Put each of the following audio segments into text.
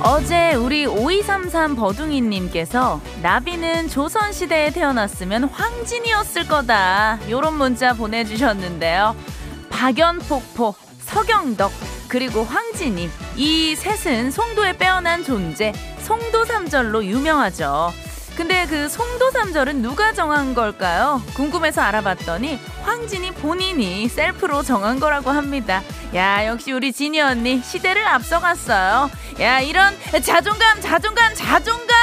어제 우리 5233 버둥이님께서 나비는 조선시대에 태어났으면 황진이었을 거다. 요런 문자 보내주셨는데요. 박연폭포, 서경덕, 그리고 황진이. 이 셋은 송도에 빼어난 존재, 송도 삼절로 유명하죠. 근데 그 송도삼절은 누가 정한 걸까요? 궁금해서 알아봤더니 황진이 본인이 셀프로 정한 거라고 합니다. 야, 역시 우리 진이 언니 시대를 앞서갔어요. 야, 이런 자존감, 자존감, 자존감!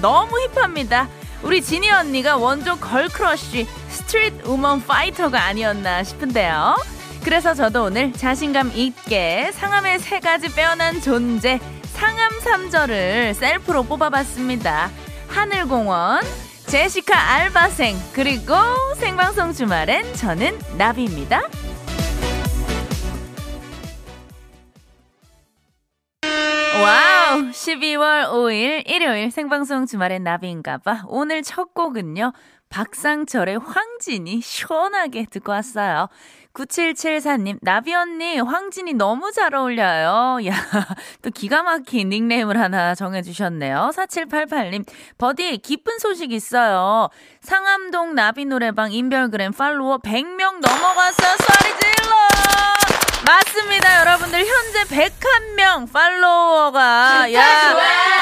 너무 힙합니다. 우리 진이 언니가 원조 girl crush 스트릿 우먼 파이터가 아니었나 싶은데요. 그래서 저도 오늘 자신감 있게 상암의 세 가지 빼어난 존재 상암 3절을 셀프로 뽑아봤습니다. 하늘공원, 제시카 알바생, 그리고 생방송 주말엔 저는 나비입니다. Wow! 12월 5일 일요일 생방송 주말엔 나비인가봐. 오늘 첫 곡은요. 박상철의 황진이 시원하게 듣고 왔어요. 9774님, 나비 언니, 황진이 너무 잘 어울려요. 야, 또 기가 막힌 닉네임을 하나 정해주셨네요. 4788님, 버디, 기쁜 소식 있어요. 상암동 나비 노래방 인별그램 팔로워 100명 넘어갔어요. 소리 질러! 맞습니다, 여러분들. 현재 101명 팔로워가. 야,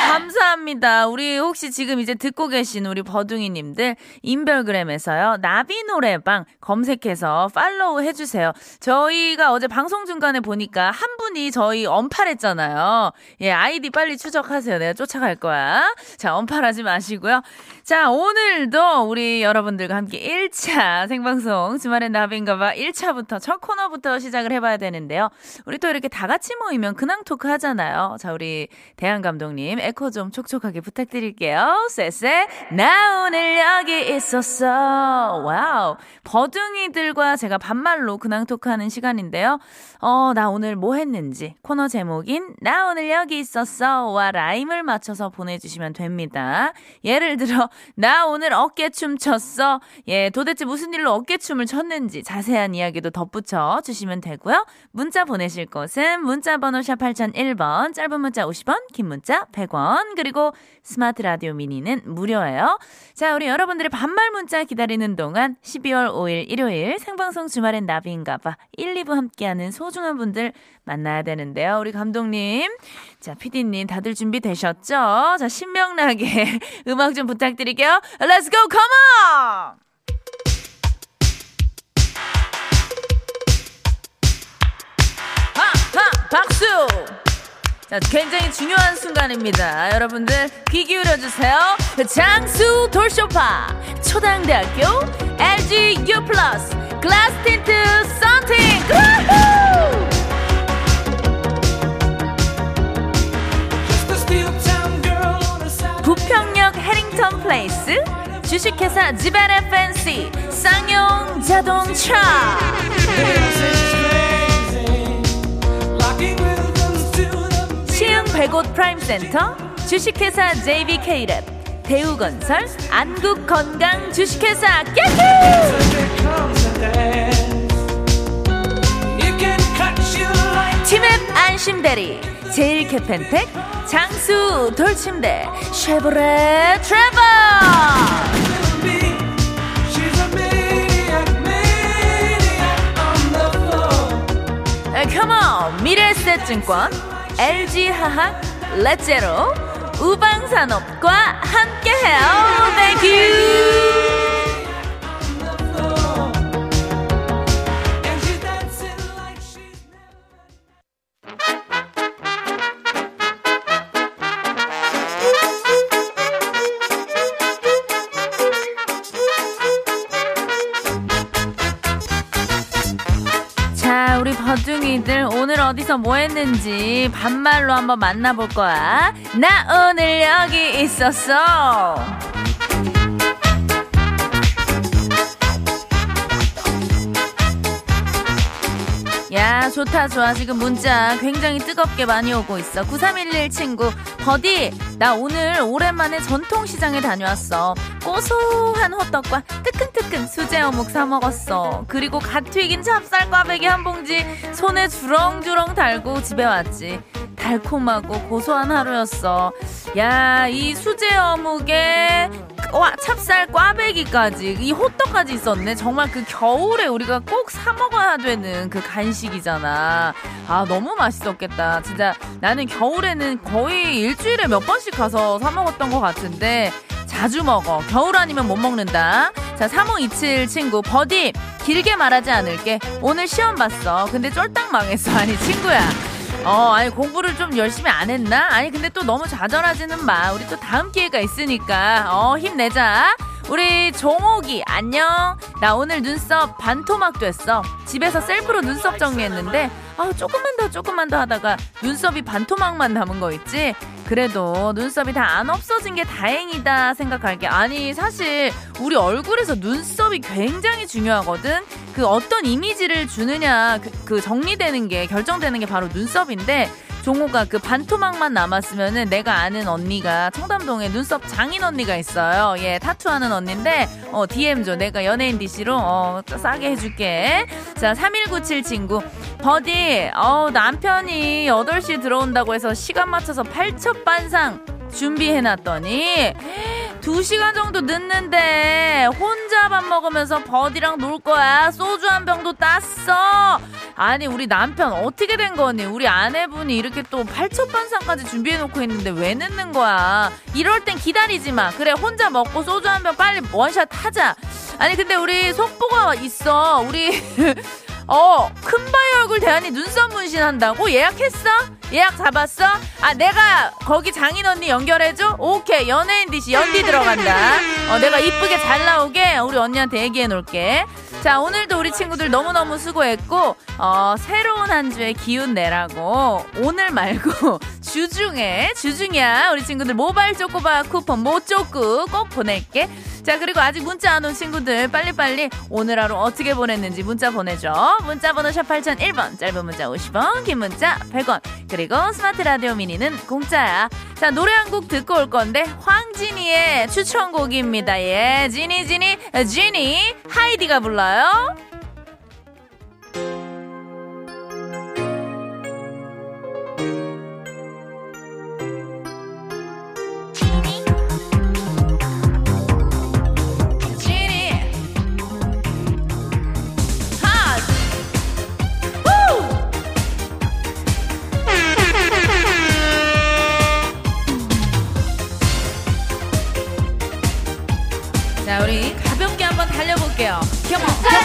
감사합니다. 우리 혹시 지금 이제 듣고 계신 우리 버둥이님들 인별그램에서요. 나비 노래방 검색해서 팔로우 해주세요. 저희가 어제 방송 중간에 보니까 한 분이 저희 언팔했잖아요. 예, 아이디 빨리 추적하세요. 내가 쫓아갈 거야. 자, 언팔하지 마시고요. 자, 오늘도 우리 여러분들과 함께 1차 생방송 주말엔 나비인가봐 1차부터 첫 코너부터 시작을 해봐야 되는데요. 우리 또 이렇게 다 같이 모이면 근황 토크 하잖아요. 자, 우리 대한 감독님 에코 좀 촉촉하게 부탁드릴게요. 쎄쎄, 나 오늘 여기 있었어. Wow. 버둥이들과 제가 반말로 근황 토크 하는 시간인데요. 어, 나 오늘 뭐 했는지 코너 제목인 나 오늘 여기 있었어와 라임을 맞춰서 보내주시면 됩니다. 예를 들어, 나 오늘 어깨춤 췄어. 예, 도대체 무슨 일로 어깨춤을 췄는지 자세한 이야기도 덧붙여 주시면 되고요. 문자 보내실 곳은 문자 번호 샵 8001번, 짧은 문자 50원, 긴 문자 100원, 그리고 스마트 라디오 미니는 무료예요. 자, 우리 여러분들의 반말 문자 기다리는 동안 12월 5일 일요일 생방송 주말엔 나비인가봐 1, 2부 함께하는 소중한 분들 만나야 되는데요. 우리 감독님, 자, 피디님 다들 준비되셨죠? 자, 신명나게 음악 좀 부탁드릴게요. Let's go, come on! 박수! 자, 굉장히 중요한 순간입니다. 여러분들 귀 기울여 주세요. 장수 돌쇼파 초당대학교 LG U 플러스 글라스 틴트 썬팅 부평역 해링턴 플레이스 주식회사 지벤 FNC 쌍용 자동차 시흥 백옷 프라임센터 주식회사 JBK랩 대우건설 안국건강 주식회사 깨끗! 티맵 안심대리 제일캐펜텍 장수 돌침대 쉐보레 트레버 컴온 미래에셋증권 LG화학 렛제로 우방산업과 함께해요 어디서 뭐 했는지 반말로 한번 만나볼 거야. 나 오늘 여기 있었어. 야, 좋다, 좋아. 지금 문자 굉장히 뜨겁게 많이 오고 있어. 9311 친구. 버디, 나 오늘 오랜만에 전통시장에 다녀왔어. 고소한 호떡과 뜨끈뜨끈 수제 어묵 사먹었어. 그리고 갓 튀긴 찹쌀 꽈배기 한 봉지 손에 주렁주렁 달고 집에 왔지. 달콤하고 고소한 하루였어. 야, 이 수제 어묵에 와 찹쌀 꽈배기까지 이 호떡까지 있었네. 정말 그 겨울에 우리가 꼭 사 먹어야 되는 그 간식이잖아. 아 너무 맛있었겠다. 진짜 나는 겨울에는 거의 일주일에 몇 번씩 가서 사 먹었던 것 같은데 자주 먹어. 겨울 아니면 못 먹는다. 자 3527 친구 버디 길게 말하지 않을게. 오늘 시험 봤어. 근데 쫄딱 망했어. 아니 친구야. 어, 아니, 공부를 좀 열심히 안 했나? 아니, 근데 또 너무 좌절하지는 마. 우리 또 다음 기회가 있으니까, 어, 힘내자. 우리 종옥이, 안녕. 나 오늘 눈썹 반토막 됐어. 집에서 셀프로 눈썹 정리했는데, 아, 조금만 더, 조금만 더 하다가 눈썹이 반토막만 남은 거 있지? 그래도 눈썹이 다 안 없어진 게 다행이다 생각할 게. 아니, 사실 우리 얼굴에서 눈썹이 굉장히 중요하거든? 그 어떤 이미지를 주느냐, 그, 그 정리되는 게, 결정되는 게 바로 눈썹인데, 종호가 그 반토막만 남았으면은 내가 아는 언니가 청담동에 눈썹 장인 언니가 있어요. 예, 타투하는 언니인데, 어, DM 줘. 내가 연예인 DC로, 어, 싸게 해줄게. 자, 3197 친구. 버디, 어, 남편이 8시 들어온다고 해서 시간 맞춰서 팔첩반상 준비해놨더니, 2시간 정도 늦는데 혼자 밥 먹으면서 버디랑 놀 거야. 소주 한 병도 땄어. 아니 우리 남편 어떻게 된 거니? 우리 아내분이 이렇게 또 팔첩반상까지 준비해 놓고 있는데 왜 늦는 거야? 이럴 땐 기다리지 마. 그래 혼자 먹고 소주 한 병 빨리 원샷 하자. 아니 근데 우리 속보가 있어. 우리 어, 큰바위 얼굴 대한이 눈썹 문신한다고? 예약했어? 예약 잡았어? 아, 내가 거기 장인 언니 연결해줘? 오케이, 연예인 DC 연디 들어간다. 어, 내가 이쁘게 잘 나오게 우리 언니한테 얘기해 놓을게. 자, 오늘도 우리 친구들 너무너무 수고했고, 어, 새로운 한 주에 기운 내라고, 오늘 말고, 주중에, 주중이야. 우리 친구들 모바일 쪼꼬바 쿠폰 모쪼꾸 꼭 보낼게. 자, 그리고 아직 문자 안 온 친구들 빨리빨리 오늘 하루 어떻게 보냈는지 문자 보내줘. 문자 번호 샵 8001번, 짧은 문자 50원, 긴 문자 100원. 그리고 스마트 라디오 미니는 공짜야. 자, 노래 한 곡 듣고 올 건데, 황진이의 추천곡입니다. 예, 지니, 지니, 지니, 하이디가 불러요. 자,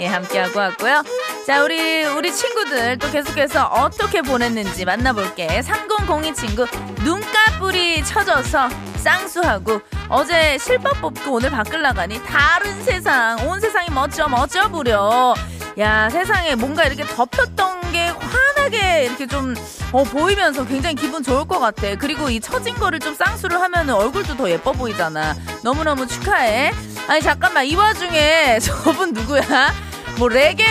예, 함께하고 왔고요. 자, 우리, 우리 친구들 또 계속해서 어떻게 보냈는지 만나볼게. 3002 친구, 눈가불이 쳐져서 쌍수하고, 어제 실밥 뽑고 오늘 밖을 나가니 다른 세상, 온 세상이 멋져, 멋져 부려. 야, 세상에 뭔가 이렇게 덮였던 게 환하게 이렇게 좀, 어, 보이면서 굉장히 기분 좋을 것 같아. 그리고 이 처진 거를 좀 쌍수를 하면 얼굴도 더 예뻐 보이잖아. 너무너무 축하해. 아니, 잠깐만. 이 와중에 저분 누구야? 뭐, 레게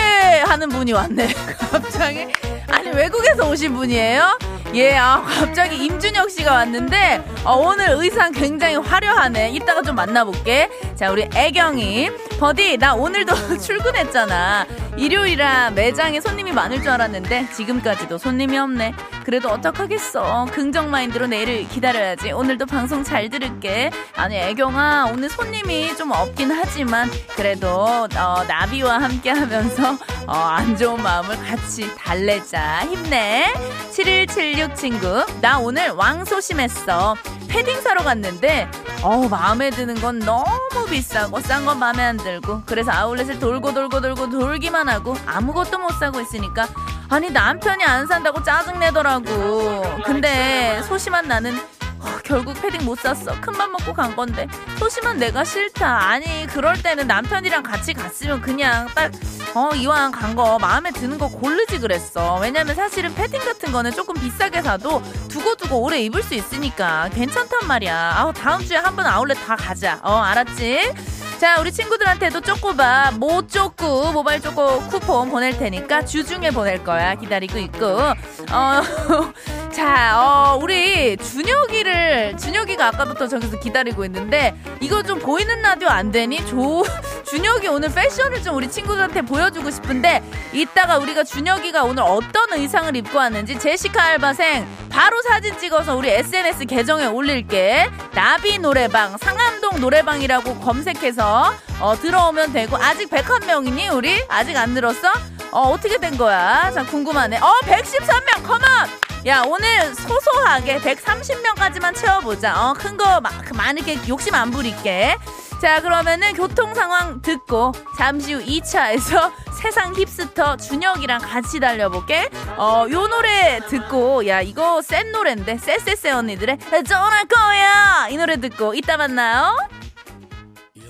하는 분이 왔네. 갑자기. 아니, 외국에서 오신 분이에요? 예, 아, 갑자기 임준혁 씨가 왔는데, 어, 오늘 의상 굉장히 화려하네. 이따가 좀 만나볼게. 자, 우리 애경이. 버디, 나 오늘도 출근했잖아. 일요일이라 매장에 손님이 많을 줄 알았는데, 지금까지도 손님이 없네. 그래도 어떡하겠어. 긍정 마인드로 내일을 기다려야지. 오늘도 방송 잘 들을게. 아니, 애경아, 오늘 손님이 좀 없긴 하지만, 그래도, 어, 나비와 함께 하면서, 어, 안 좋은 마음을 같이 달래자. 힘내. 7176 친구, 나 오늘 왕소심했어. 패딩 사러 갔는데, 어우, 마음에 드는 건 너무 비싸고, 싼 건 마음에 안 들고, 그래서 아울렛을 돌고 돌고 돌고 돌기만 하고, 아무것도 못 사고 있으니까, 아니, 남편이 안 산다고 짜증내더라고. 근데, 소심한 나는, 어, 결국 패딩 못 샀어. 큰맘 먹고 간 건데. 소심한 내가 싫다. 아니, 그럴 때는 남편이랑 같이 갔으면 그냥 딱, 어, 이왕 간 거 마음에 드는 거 고르지 그랬어. 왜냐면 사실은 패딩 같은 거는 조금 비싸게 사도 두고두고 오래 입을 수 있으니까 괜찮단 말이야. 아우, 다음 주에 한 번 아울렛 다 가자. 어, 알았지? 자, 우리 친구들한테도 쪼꼬바, 모 쪼꾸, 모바일 쪼꼬 쿠폰 보낼 테니까 주중에 보낼 거야. 기다리고 있고. 어, 자, 어, 우리 준혁이를, 준혁이가 아까부터 저기서 기다리고 있는데, 이거 좀 보이는 라디오 안 되니? 조, 준혁이 오늘 패션을 좀 우리 친구들한테 보여주고 싶은데, 이따가 우리가 준혁이가 오늘 어떤 의상을 입고 왔는지, 제시카 알바생, 바로 사진 찍어서 우리 SNS 계정에 올릴게. 나비 노래방, 상암동 노래방이라고 검색해서, 어, 들어오면 되고, 아직 101명이니, 우리? 아직 안 늘었어? 어, 어떻게 된 거야? 자, 궁금하네. 어, 113명, 컴온! 야, 오늘 소소하게 130명까지만 채워보자. 어, 큰 거, 많이 이렇게 욕심 안 부릴게. 자, 그러면은 교통 상황 듣고 잠시 후 2차에서 세상 힙스터 준혁이랑 같이 달려볼게. 어, 요 노래 듣고, 야, 이거 센 노래인데, 쎄쎄쎄 언니들의 전할 거야! 이 노래 듣고 이따 만나요.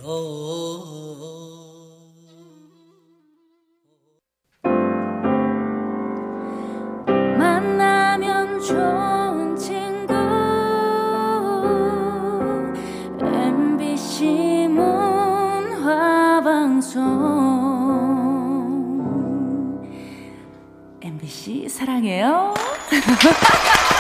만 좋은 친구. MBC 문화방송. MBC 사랑해요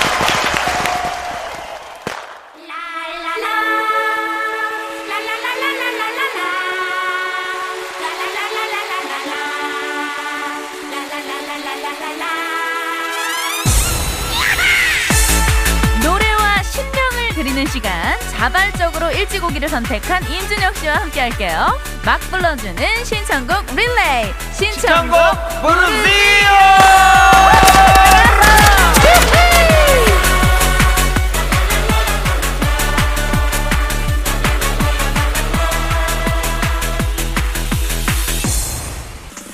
2시간 자발적으로 일찍 오기를 선택한 임준혁 씨와 함께 할게요. 막 불러주는 신청곡 릴레이. 신청곡 부르세요!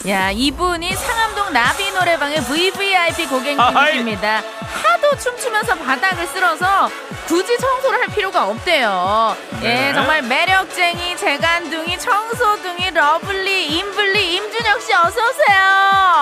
야, 이분이 상암동 나비 노래방의 VVIP 고객님입니다. 아, 춤추면서 바닥을 쓸어서 굳이 청소를 할 필요가 없대요. 예 네. 정말 매력쟁이 재간둥이 청소둥이 러블리 임블리 임준혁 씨 어서 오세요.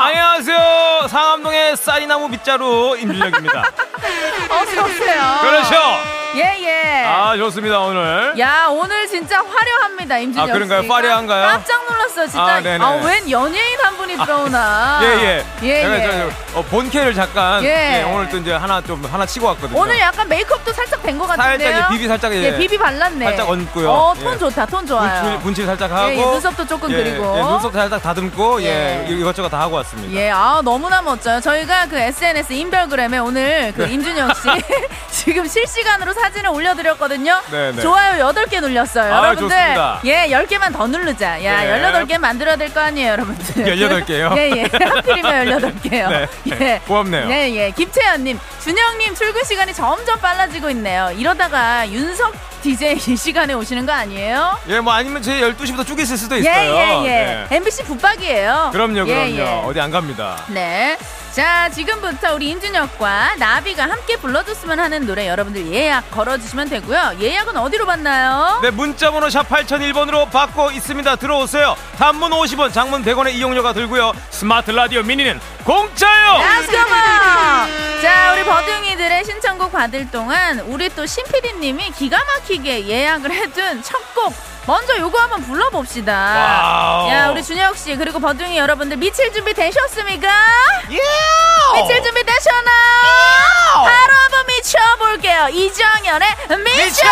안녕하세요. 상암동의 싸리나무 빗자루 임준혁입니다. 어서 오세요. 그렇죠. 예 예. 아 좋습니다 오늘. 야 오늘 진짜 화려합니다 임준혁 아, 그런가요? 씨. 화려한가요? 깜짝 놀랐어요 진짜. 아, 네네. 웬 연예인 한 분이 들어오나. 예 예. 예, 제가 예. 저, 어, 본캐를 잠깐 예. 예, 오늘 또 이제 하나 좀 하나 치고 왔거든요. 오늘 약간 메이크업도 살짝 된 것 같은데요. 살짝 이 비비 살짝 예. 예, 비비 발랐네. 살짝 얹고요. 어, 톤 예. 좋다, 톤 좋아요. 분칠, 분칠 살짝 하고 예, 예, 눈썹도 조금 예, 그리고. 예, 눈썹도 살짝 다듬고 예. 예. 이것저것 다 하고 왔습니다. 예, 아 너무나 멋져요. 저희가 그 SNS 인별그램에 오늘 그 네. 임준혁 씨 지금 실시간으로 사진을 올려드렸거든요. 네네. 좋아요 8개 눌렸어요. 아, 여러분들. 좋습니다. 예, 10개만 더 누르자. 야, 네. 18개 만들어야 될 거 아니에요, 여러분들. 18개요? 예, 예. 하필이면 18개요. 네. 예. 고맙네요. 네, 예. 김채연님, 준영님 출근 시간이 점점 빨라지고 있네요. 이러다가 윤석 DJ 이 시간에 오시는 거 아니에요? 예, 뭐 아니면 제 12시부터 쭉 있을 수도 예, 있어요. 예, 예. 네. MBC 붙박이에요. 그럼요, 그럼요. 예, 예. 어디 안 갑니다. 네. 자, 지금부터 우리 임준혁과 나비가 함께 불러줬으면 하는 노래 여러분들 예약 걸어주시면 되고요. 예약은 어디로 받나요? 네, 문자번호 샵 8001번으로 받고 있습니다. 들어오세요. 단문 50원, 장문 100원의 이용료가 들고요. 스마트 라디오 미니는 공짜요! Go! 자, 우리 버둥이들의 신청곡 받을 동안 우리 또 신피디님이 기가 막히게 예약을 해둔 첫곡 먼저 요거 한번 불러봅시다. Wow. 야, 우리 준혁 씨 그리고 버둥이 여러분들 미칠 준비 되셨습니까? 예! 미칠 준비 되셨나 요? 바로 한번 미쳐볼게요. 이정현의 미쳐!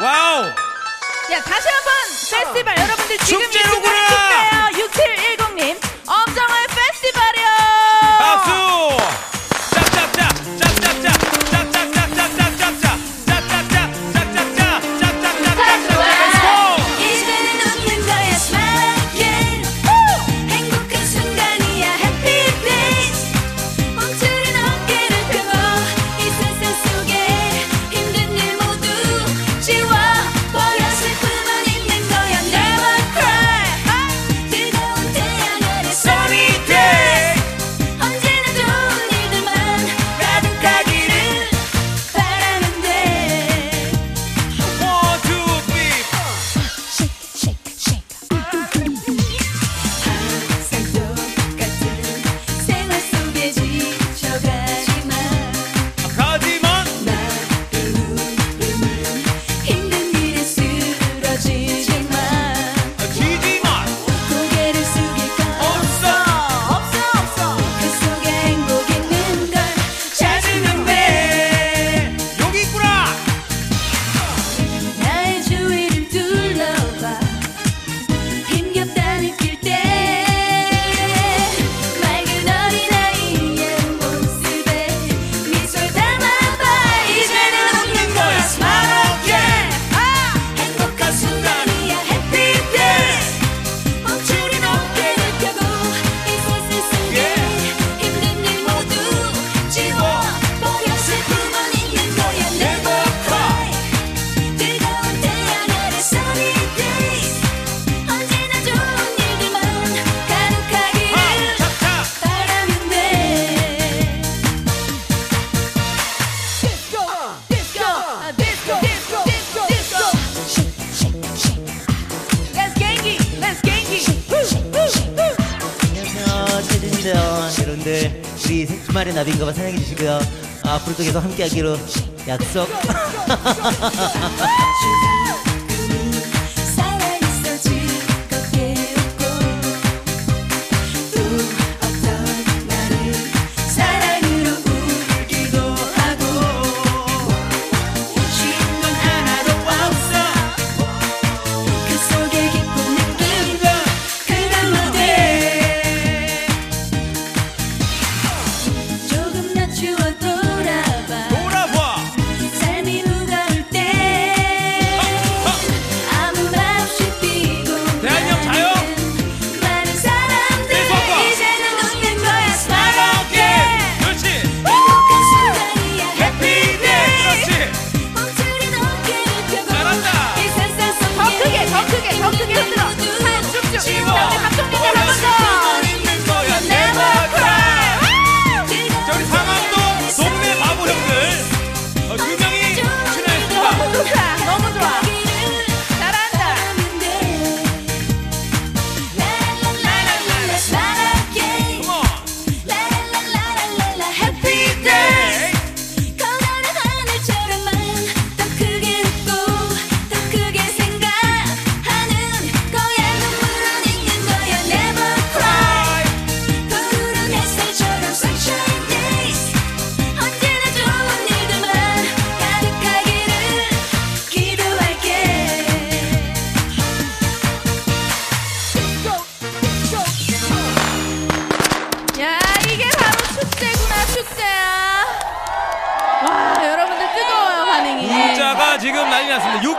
와우! 야 다시 한번 페스티벌 여러분들 지금 이 축제로구나. 순간에 축제예요 6710님 우리 주말의 나비인가 봐 사랑해 주시고요. 앞으로도 계속 함께 하기로 약속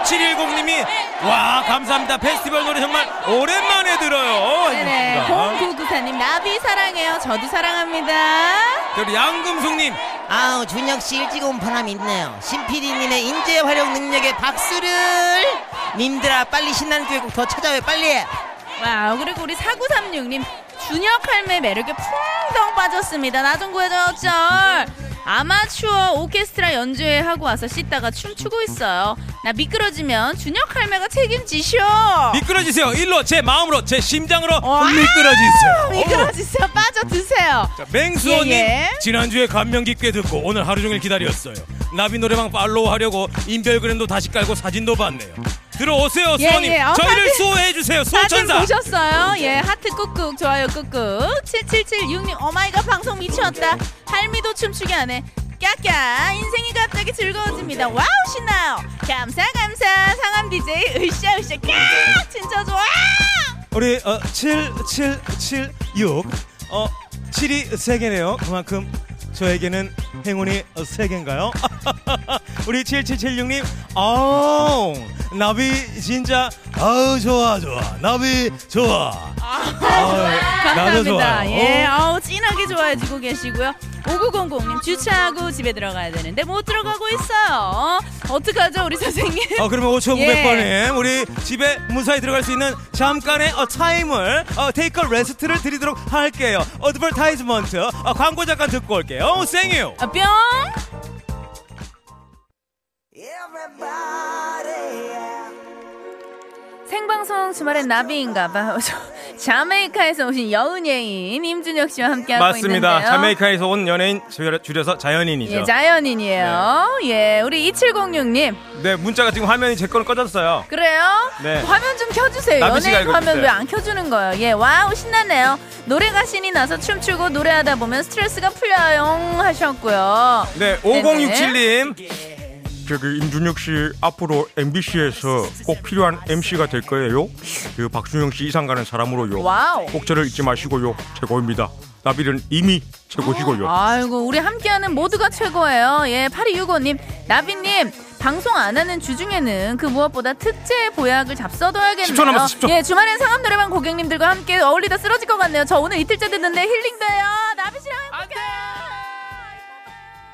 0710님이 와 감사합니다. 페스티벌 노래 정말 오랜만에 들어요. 네 공구구사님 나비 사랑해요. 저도 사랑합니다. 그리고 양금숙님. 아우 준혁씨 일찍 온 바람이 있네요. 신PD님의 인재 활용 능력에 박수를. 님들아 빨리 신나는 교육 더 찾아와요. 빨리 와 그리고 우리 4936님 준혁 할매 매력에 풍덩 빠졌습니다. 나 좀 구해줘 쩔 아마추어 오케스트라 연주회 하고 와서 씻다가 춤추고 있어요. 나 미끄러지면 준혁 할매가 책임지쇼. 미끄러지세요. 일로 제 마음으로 제 심장으로 와. 미끄러지세요. 미끄러지세요. 빠져 드세요. 자, 맹수호님 예, 예. 지난주에 감명 깊게 듣고 오늘 하루 종일 기다렸어요. 나비 노래방 팔로우 하려고 인별그램도 다시 깔고 사진도 봤네요. 들어오세요 예, 수호님 예. 어, 저희를 사진- 수호해 주세요 사진 수호천사. 보셨어요? 예, 하트 꾹꾹, 좋아요 꾹꾹. 7776님, oh my god 방송 미쳤다. 할미도 춤추게 하네. 까까 인생이 갑자기 즐거워집니다. Wow 신나요. 감사 감사 상암 DJ 으쌰 으쌰 까 진짜 좋아. 우리 어, 7776 어 7이 3개네요. 그만큼 저에게는 행운이 3개인가요? 우리 7776님 아우 나비 진짜. 아우 좋아 좋아. 나비 좋아 나도 좋아요. 감사합니다. 예, 아우 진하게 좋아해주고 계시고요. 5900님 주차하고 집에 들어가야 되는데 못 들어가고 있어요. 어떡하죠 우리 선생님? 어 그러면 5,900번님 예. 우리 집에 무사히 들어갈 수 있는 잠깐의 어, 타임을 어, take rest를 드리도록 할게요. advertisement 어, 광고 잠깐 듣고 올게요. Thank you. 아, 뿅. 생방송 주말엔 나비인가봐. 자메이카에서 오신 연예인 임준혁 씨와 함께하고 맞습니다. 있는데요. 자메이카에서 온 연예인 줄여- 줄여서 자연인이죠. 예, 자연인이에요. 예, 우리 2706님. 네, 문자가 지금 화면이 제 거는 꺼졌어요. 그래요? 네. 화면 좀 켜주세요. 연예인 화면. 왜 안 켜주는 거예요? 예, wow, 신나네요. 노래가 신이 나서 춤추고 노래하다 보면 스트레스가 풀려요. 하셨고요. 네, 네네. 5067님. 저기 임준혁 씨 앞으로 MBC에서 꼭 필요한 MC가 될 거예요. 그 박준형 씨 이상 가는 사람으로요. Wow. 꼭 저를 잊지 마시고요. 최고입니다. 나비는 이미 최고시고요. 아이고 우리 함께하는 모두가 최고예요. 예, 8265님, 나비님 방송 안 하는 주 중에는 그 무엇보다 특제 보약을 잡숴둬야겠네요. 10초 남았어, 10초. 예, 주말엔 상암 노래방 고객님들과 함께 어울리다 쓰러질 것 같네요. 저 오늘 이틀째 듣는데 힐링돼요. 나비 씨랑 함께.